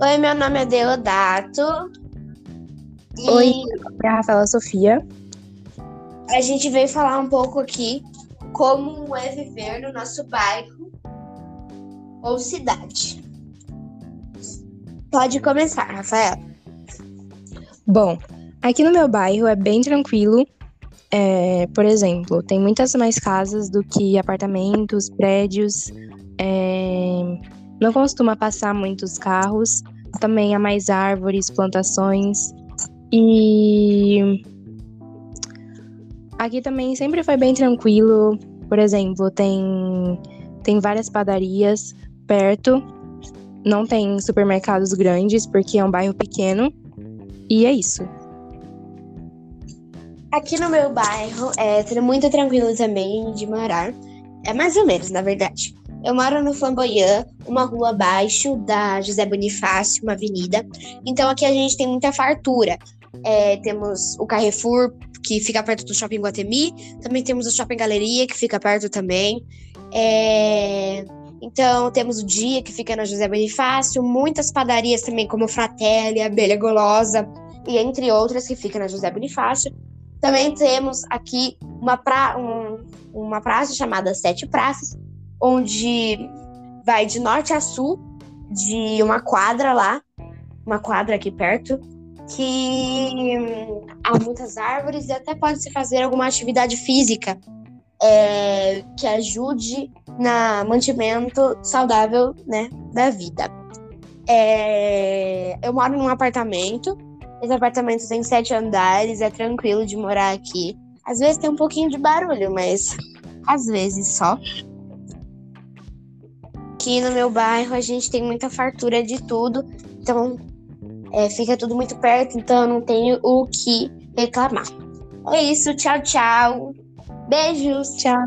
Oi, meu nome é Deodato. E Oi, é a Rafaela Sofia. a gente veio falar um pouco aqui como é viver no nosso bairro ou cidade. Pode começar, Rafael. Bom, aqui no meu bairro é bem tranquilo. É, por exemplo, tem muitas mais casas do que apartamentos, prédios. é, não costuma passar muitos carros. Também há mais árvores, plantações. E aqui também sempre foi bem tranquilo. Por exemplo, tem, tem várias padarias perto. Não tem supermercados grandes, porque é um bairro pequeno. E é isso. Aqui no meu bairro é muito tranquilo também de morar. É mais ou menos, na verdade. Eu moro no Flamboyant, uma rua abaixo da José Bonifácio, uma avenida. Então aqui a gente tem muita fartura. É, temos o Carrefour, que fica perto do Shopping Guatemi. Também temos o Shopping Galeria, que fica perto também. É, Então temos o Dia, que fica na José Bonifácio. Muitas padarias também, como Fratelli, Abelha Golosa, e entre outras, que fica na José Bonifácio. Também temos aqui uma, pra, um- uma praça chamada Sete Praças, onde vai de norte a sul, de uma quadra lá, uma quadra aqui perto, que hum, há muitas árvores e até pode se fazer alguma atividade física é, que ajude na mantimento saudável né, da vida. É, eu moro num apartamento esse apartamento tem sete andares, é tranquilo de morar aqui. Às vezes tem um pouquinho de barulho, mas às vezes só. Aqui no meu bairro a gente tem muita fartura de tudo, então é, fica tudo muito perto, então eu não tenho o que reclamar. É isso, tchau, tchau. Beijos. Tchau.